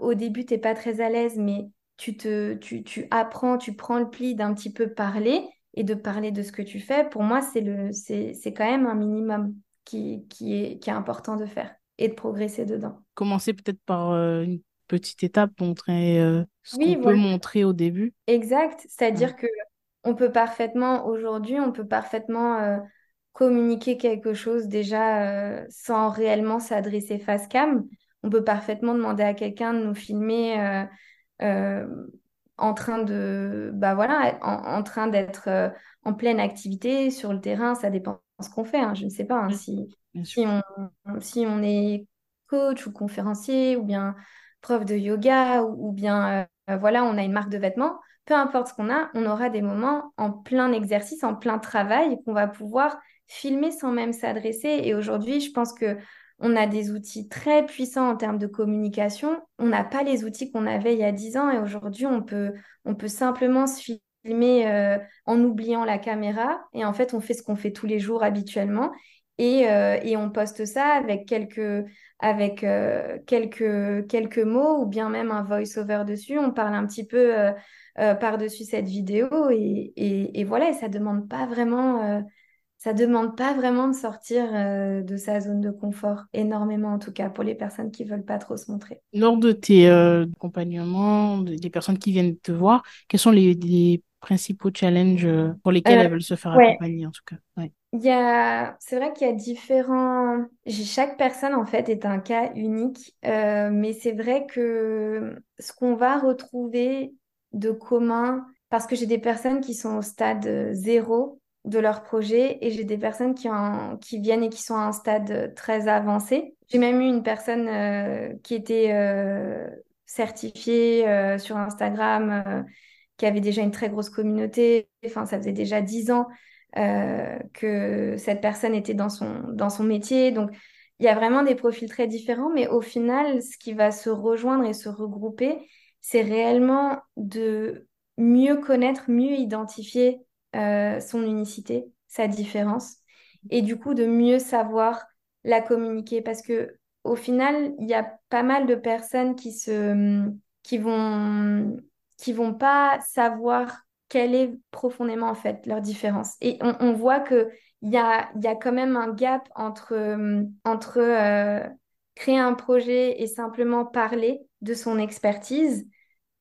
au début t'es pas très à l'aise mais tu, te, tu, tu apprends, tu prends le pli d'un petit peu parler et de parler de ce que tu fais, pour moi, c'est, le, c'est, c'est quand même un minimum qui, qui, est, qui est important de faire et de progresser dedans. Commencer peut-être par euh, une petite étape, montrer euh, ce qu'on peut montrer au début. Exact, c'est-à-dire que on peut parfaitement, aujourd'hui, on peut parfaitement euh, communiquer quelque chose déjà sans réellement s'adresser face cam. On peut parfaitement demander à quelqu'un de nous filmer euh, en train de, bah voilà, en, train d'être euh, en pleine activité sur le terrain. Ça dépend de ce qu'on fait. Hein, je ne sais pas hein, si, si, on, si on est coach ou conférencier ou bien prof de yoga ou, bien euh, voilà, on a une marque de vêtements. Peu importe ce qu'on a, on aura des moments en plein exercice, en plein travail qu'on va pouvoir filmer sans même s'adresser. Et aujourd'hui, je pense que on a des outils très puissants en termes de communication. On n'a pas les outils qu'on avait il y a 10 ans et aujourd'hui, on peut, on peut simplement se filmer euh, en oubliant la caméra et en fait, on fait ce qu'on fait tous les jours habituellement et, euh, et on poste ça avec quelques, avec, euh, quelques, quelques mots ou bien même un voice-over dessus. On parle un petit peu par-dessus cette vidéo et, et, voilà, et ça ne demande pas vraiment ça demande pas vraiment de sortir euh, de sa zone de confort, énormément en tout cas, pour les personnes qui veulent pas trop se montrer. Lors de tes euh, accompagnements, des personnes qui viennent te voir, quels sont les, principaux challenges euh, pour lesquels elles veulent se faire accompagner en tout cas? Il y a, c'est vrai qu'il y a différents. Chaque personne en fait est un cas unique, mais c'est vrai que ce qu'on va retrouver de commun, parce que j'ai des personnes qui sont au stade zéro de leur projet et j'ai des personnes qui, viennent et qui sont à un stade très avancé. J'ai même eu une personne euh, qui était euh, certifiée euh, sur Instagram, qui avait déjà une très grosse communauté. Enfin, ça faisait déjà dix ans que cette personne était dans son, dans son métier. Donc, il y a vraiment des profils très différents, mais au final, ce qui va se rejoindre et se regrouper, c'est réellement de mieux connaître, mieux identifier euh, son unicité, sa différence, et du coup de mieux savoir la communiquer. Parce que au final, il y a pas mal de personnes qui se, qui vont, qui vont pas savoir quelle est profondément en fait leur différence. Et on, voit que il y a, y a quand même un gap entre, entre euh, créer un projet et simplement parler de son expertise.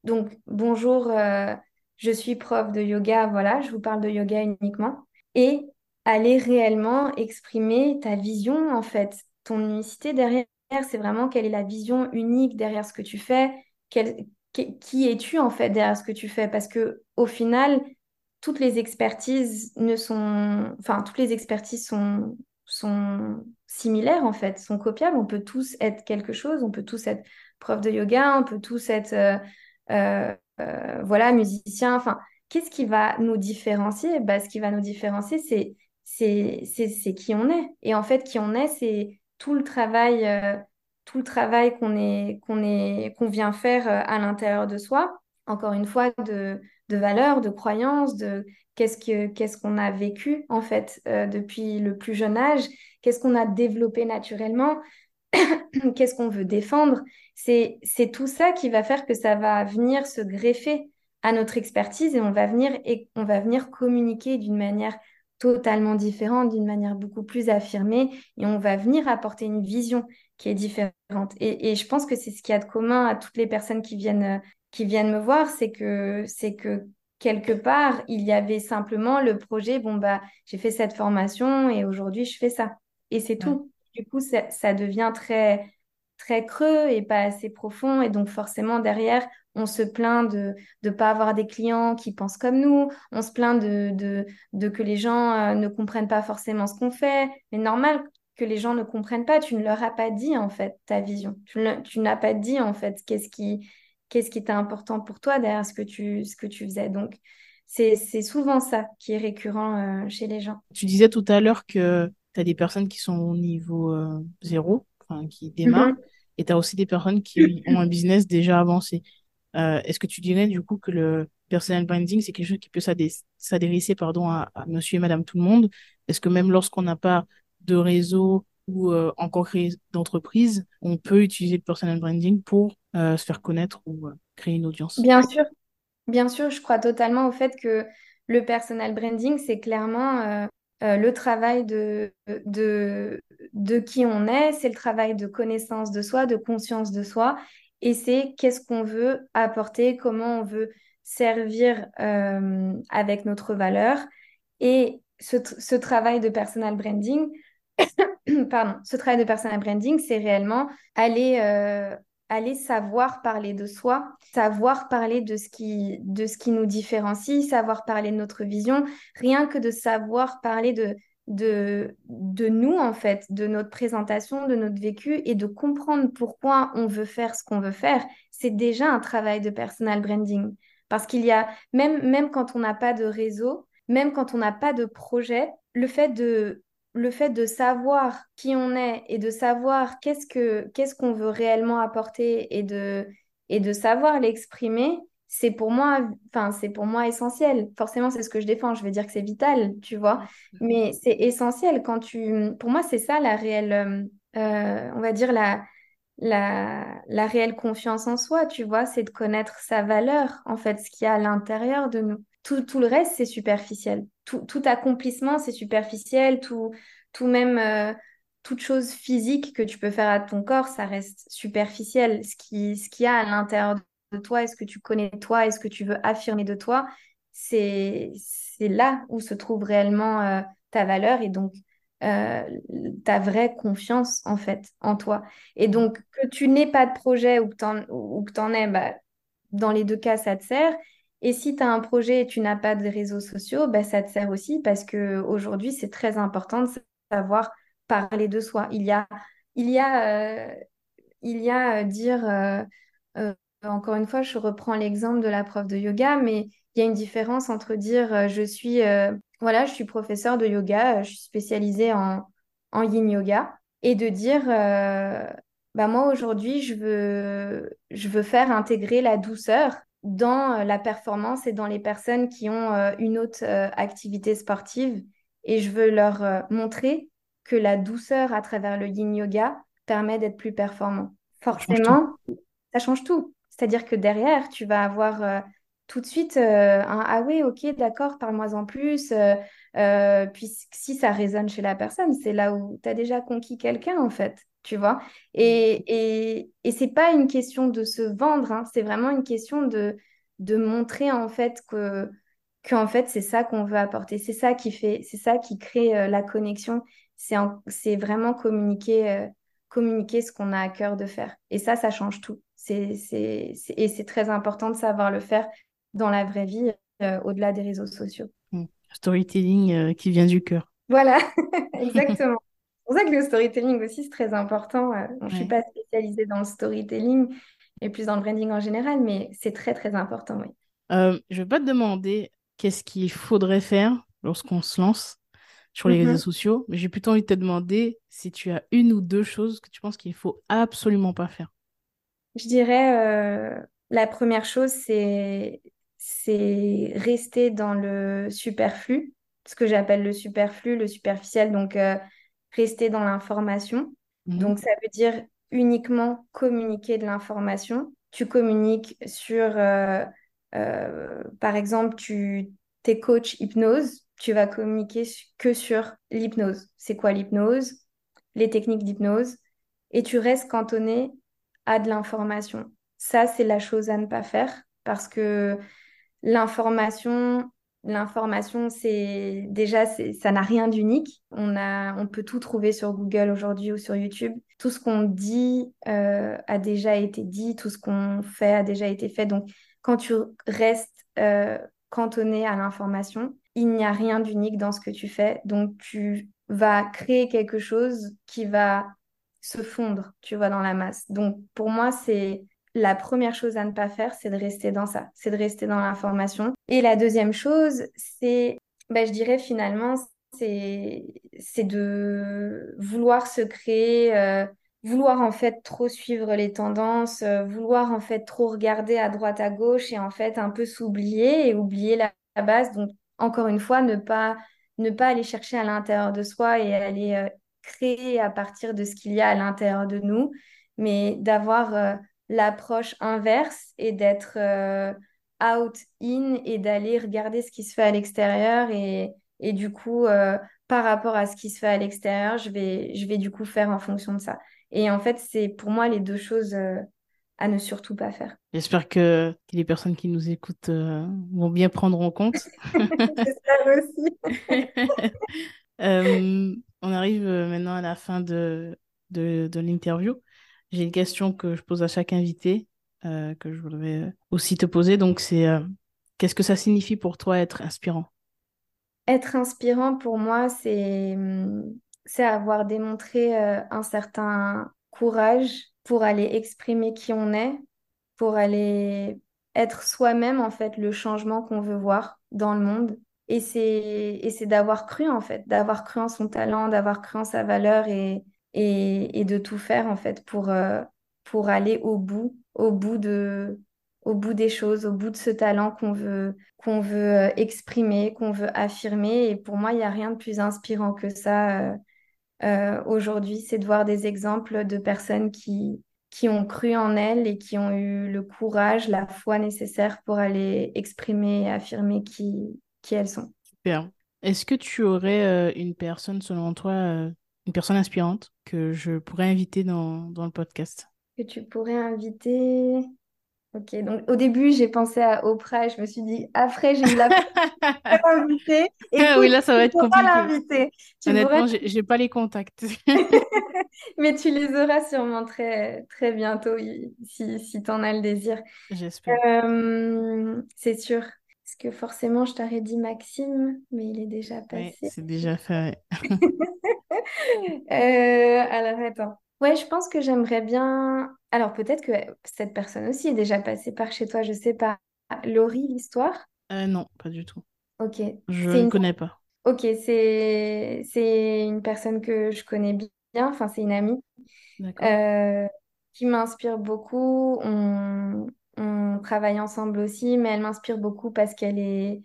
Donc, bonjour, euh, je suis prof de yoga, voilà, je vous parle de yoga uniquement, et aller réellement exprimer ta vision, en fait, ton unicité derrière, c'est vraiment quelle est la vision unique derrière ce que tu fais, qui es-tu en fait derrière ce que tu fais, parce que au final, toutes les expertises ne sont, enfin, toutes les expertises sont, sont similaires en fait, sont copiables. On peut tous être quelque chose, on peut tous être prof de yoga, on peut tous être euh, euh, euh, voilà, musicien. Enfin, qu'est-ce qui va nous différencier? Bah, Ce qui va nous différencier, c'est c'est qui on est. Et en fait, qui on est, c'est tout le travail, euh, tout le travail qu'on est, qu'on est, qu'on vient faire euh, à l'intérieur de soi encore une fois, de, de valeurs, de croyances, de qu'est-ce que qu'est-ce qu'on a vécu en fait depuis le plus jeune âge, qu'est-ce qu'on a développé naturellement, qu'est-ce qu'on veut défendre. C'est tout ça qui va faire que ça va venir se greffer à notre expertise et on va venir et on va venir communiquer d'une manière totalement différente, d'une manière beaucoup plus affirmée et on va venir apporter une vision qui est différente. Et, et je pense que c'est ce qu'il y a de commun à toutes les personnes qui viennent qui viennent me voir, c'est que, c'est que quelque part, il y avait simplement le projet, bon, bah, j'ai fait cette formation et aujourd'hui, je fais ça. Et c'est tout. Du coup, ça, devient très, très creux et pas assez profond. Et donc, forcément, derrière, on se plaint de ne pas avoir des clients qui pensent comme nous. On se plaint de, de, que les gens euh, ne comprennent pas forcément ce qu'on fait. Mais normal que les gens ne comprennent pas. Tu ne leur as pas dit, en fait, ta vision. Tu, tu n'as pas dit, en fait, qu'est-ce qui qu'est-ce qui était important pour toi derrière ce que tu, ce que tu faisais. Donc, c'est souvent ça qui est récurrent euh, chez les gens. Tu disais tout à l'heure que tu as des personnes qui sont au niveau euh, zéro, qui démarrent, mhm. et tu as aussi des personnes qui ont un business déjà avancé. Euh, est-ce que tu dirais du coup que le personal branding, c'est quelque chose qui peut s'adresser pardon, à, à, monsieur et madame tout le monde? Est-ce que même lorsqu'on n'a pas de réseau ou encore créé d'entreprise, on peut utiliser le personal branding pour euh, se faire connaître ou euh, créer une audience? Bien sûr, bien sûr, je crois totalement au fait que le personal branding, c'est clairement euh, le travail de, de, de qui on est, c'est le travail de connaissance de soi, de conscience de soi, et c'est qu'est-ce qu'on veut apporter, comment on veut servir avec notre valeur. Et ce, travail de personal branding, pardon, ce travail de personal branding, c'est réellement aller aller savoir parler de soi, savoir parler de ce qui, de ce qui nous différencie, savoir parler de notre vision, rien que de savoir parler de, de, de nous, en fait, de notre présentation, de notre vécu et de comprendre pourquoi on veut faire ce qu'on veut faire, c'est déjà un travail de personal branding. Parce qu'il y a, même, même quand on n'a pas de réseau, même quand on n'a pas de projet, le fait de le fait de savoir qui on est et de savoir qu'est-ce que qu'est-ce qu'on veut réellement apporter et de et de savoir l'exprimer, c'est pour moi enfin c'est pour moi essentiel. Forcément, c'est ce que je défends, je vais dire que c'est vital, tu vois, mais c'est essentiel quand tu pour moi, c'est ça la réelle euh, euh, on va dire la la, la réelle confiance en soi, tu vois, c'est de connaître sa valeur, en fait, ce qu'il y a à l'intérieur de nous. Tout, tout le reste, c'est superficiel tout, accomplissement, c'est superficiel, tout, tout même, euh, toute chose physique que tu peux faire à ton corps, ça reste superficiel. Ce qui, ce qu'il y a à l'intérieur de toi, est-ce que tu connais toi, est-ce que tu veux affirmer de toi, c'est, là où se trouve réellement euh, ta valeur et donc euh, ta vraie confiance en fait en toi. Et donc que tu n'aies pas de projet ou que tu en, en aies, bah, dans les deux cas, ça te sert. Et si tu as un projet et tu n'as pas de réseaux sociaux, bah, ça te sert aussi parce qu'aujourd'hui, c'est très important de savoir parler de soi. Il y a, il y a, euh, il y a euh, dire, euh, encore une fois, je reprends l'exemple de la prof de yoga, mais il y a une différence entre dire je suis, voilà, je suis professeur de yoga, je suis spécialisée en, en yin yoga, et de dire bah moi aujourd'hui je veux je veux faire intégrer la douceur dans euh, la performance et dans les personnes qui ont euh, une autre euh, activité sportive. Et je veux leur montrer que la douceur à travers le yin yoga permet d'être plus performant. Forcément, ça change tout. C'est-à-dire que derrière, tu vas avoir tout de suite un ah oui, ok, d'accord, parle-moi en plus. puis si ça résonne chez la personne, c'est là où tu as déjà conquis quelqu'un en fait tu vois. Et, et, et c'est pas une question de se vendre, hein. c'est vraiment une question de, de montrer en fait que qu'en fait c'est ça qu'on veut apporter, c'est ça qui fait, c'est ça qui crée euh, la connexion, c'est c'est vraiment communiquer, euh, communiquer ce qu'on a à cœur de faire. Et ça, ça change tout. C'est, c'est, et c'est très important de savoir le faire dans la vraie vie, euh, au-delà des réseaux sociaux. Mmh. Storytelling qui vient du cœur. Voilà, exactement. C'est pour ça que le storytelling aussi, c'est très important. Euh, je ne suis pas spécialisée dans le storytelling et plus dans le branding en général, mais c'est très, très important, oui. Euh, je ne vais pas te demander qu'est-ce qu'il faudrait faire lorsqu'on se lance sur les réseaux mm-hmm. sociaux, mais j'ai plutôt envie de te demander si tu as une ou deux choses que tu penses qu'il faut absolument pas faire. Je dirais, euh, la première chose, c'est c'est rester dans le superflu, ce que j'appelle le superflu, le superficiel, donc euh, rester dans l'information. Mhm. Donc ça veut dire uniquement communiquer de l'information. Tu communiques sur, euh, euh, par exemple, tu es coach hypnose, tu vas communiquer que sur l'hypnose. C'est quoi l'hypnose? Les techniques d'hypnose. Et tu restes cantonné à de l'information. Ça, c'est la chose à ne pas faire parce que l'information, l'information, c'est déjà, ça n'a rien d'unique. On on peut tout trouver sur Google aujourd'hui ou sur YouTube. Tout ce qu'on dit euh, a déjà été dit, tout ce qu'on fait a déjà été fait. Donc, quand tu restes euh, cantonné à l'information, il n'y a rien d'unique dans ce que tu fais. Donc, tu vas créer quelque chose qui va se fondre, tu vois, dans la masse. Donc, pour moi, c'est la première chose à ne pas faire, c'est de rester dans ça, c'est de rester dans l'information. Et la deuxième chose, c'est, ben, je dirais finalement, c'est, de vouloir se créer, euh, vouloir en fait trop suivre les tendances, euh, vouloir en fait trop regarder à droite à gauche et en fait un peu s'oublier et oublier la, base. Donc, encore une fois, ne pas, ne pas aller chercher à l'intérieur de soi et aller euh, créer à partir de ce qu'il y a à l'intérieur de nous, mais d'avoir l'approche inverse et d'être euh, out, in et d'aller regarder ce qui se fait à l'extérieur et, et du coup, euh, par rapport à ce qui se fait à l'extérieur, je vais, je vais du coup faire en fonction de ça. Et en fait, c'est pour moi les deux choses euh, à ne surtout pas faire. J'espère que, que, les personnes qui nous écoutent vont bien prendre en compte. J'espère aussi. on arrive maintenant à la fin de, de, de l'interview. J'ai une question que je pose à chaque invité, euh, que je voudrais aussi te poser. Donc, c'est euh, qu'est-ce que ça signifie pour toi être inspirant? Être inspirant, pour moi, c'est c'est avoir démontré euh, un certain courage pour aller exprimer qui on est, pour aller être soi-même, en fait, le changement qu'on veut voir dans le monde. Et c'est, et c'est d'avoir cru, en fait, d'avoir cru en son talent, d'avoir cru en sa valeur et, et, de tout faire, en fait, pour, euh, pour aller au bout, au bout de, au bout des choses, au bout de ce talent qu'on veut, qu'on veut euh, exprimer, qu'on veut affirmer. Et pour moi, il n'y a rien de plus inspirant que ça euh, aujourd'hui, c'est de voir des exemples de personnes qui, qui ont cru en elles et qui ont eu le courage, la foi nécessaire pour aller exprimer et affirmer qui, qui elles sont. Super. Est-ce que tu aurais une personne, selon toi, une personne inspirante que je pourrais inviter dans, dans le podcast Que tu pourrais inviter Ok, donc au début, j'ai pensé à Oprah et je me suis dit, après, j'ai eu la l'inviter. Et ah oui, là, ça va être compliqué. l'inviter. Honnêtement, pourrais... j'ai pas les contacts. Mais tu les auras sûrement très, très bientôt si, si tu en as le désir. J'espère. Euh, c'est sûr. Parce que forcément, je t'aurais dit Maxime, mais il est déjà passé. C'est déjà fait. euh, alors, attends. Ouais, je pense que j'aimerais bien. Alors, peut-être que cette personne aussi est déjà passée par chez toi, je sais pas. Laurie, l'histoire? Euh, Non, pas du tout. Ok. Je ne une... connais pas. Ok, c'est c'est une personne que je connais bien, enfin, c'est une amie euh, qui m'inspire beaucoup. On... on travaille ensemble aussi, mais elle m'inspire beaucoup parce qu'elle est.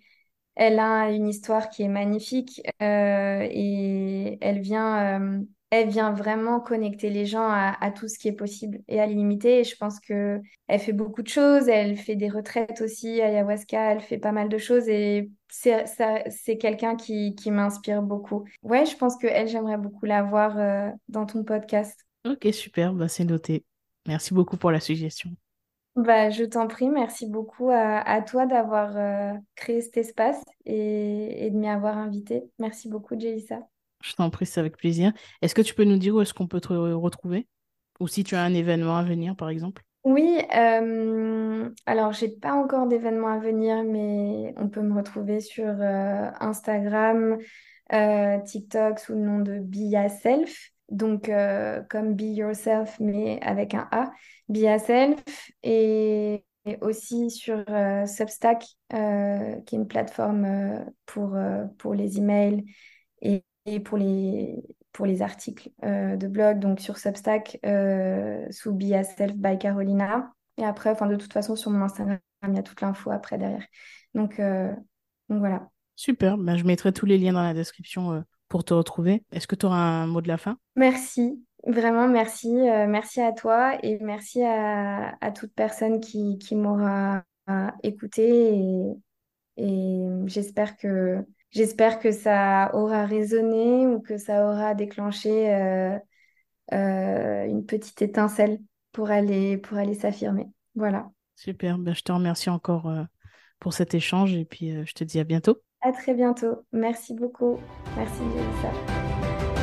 Elle a une histoire qui est magnifique euh, et elle vient euh, elle vient vraiment connecter les gens à, à, tout ce qui est possible et à l'illimité. Je pense que elle fait beaucoup de choses. Elle fait des retraites aussi, ayahuasca. Elle fait pas mal de choses et c'est c'est quelqu'un qui, qui m'inspire beaucoup. Ouais, je pense que elle, j'aimerais beaucoup la voir euh, dans ton podcast. Ok, super. Bah, c'est noté. Merci beaucoup pour la suggestion. Bah, je t'en prie, merci beaucoup à, à toi d'avoir euh, créé cet espace et, et de m'y avoir invité. Merci beaucoup, Jelissa. Je t'en prie, c'est avec plaisir. Est-ce que tu peux nous dire où est-ce qu'on peut te retrouver? Ou si tu as un événement à venir, par exemple? Oui, euh, alors j'ai pas encore d'événement à venir, mais on peut me retrouver sur euh, Instagram, euh, TikTok sous le nom de Be Yourself. Donc, euh, comme Be Yourself, mais avec un A, Be Yourself. Et, aussi sur euh, Substack, euh, qui est une plateforme pour, les emails et et pour les, pour les articles de blog, donc sur Substack, sous Be Self by Carolina. Et après, enfin, de toute façon, sur mon Instagram, il y a toute l'info après derrière. Donc, donc voilà. Super, ben, je mettrai tous les liens dans la description pour te retrouver. Est-ce que tu auras un mot de la fin? Merci, vraiment merci. merci à toi et merci à, à toute personne qui, qui m'aura écouté et, et j'espère que j'espère que ça aura résonné ou que ça aura déclenché euh, euh, une petite étincelle pour aller pour aller s'affirmer. Voilà. Super. Ben, je te remercie encore euh, pour cet échange et puis je te dis à bientôt. À très bientôt. Merci beaucoup. Merci Lisa.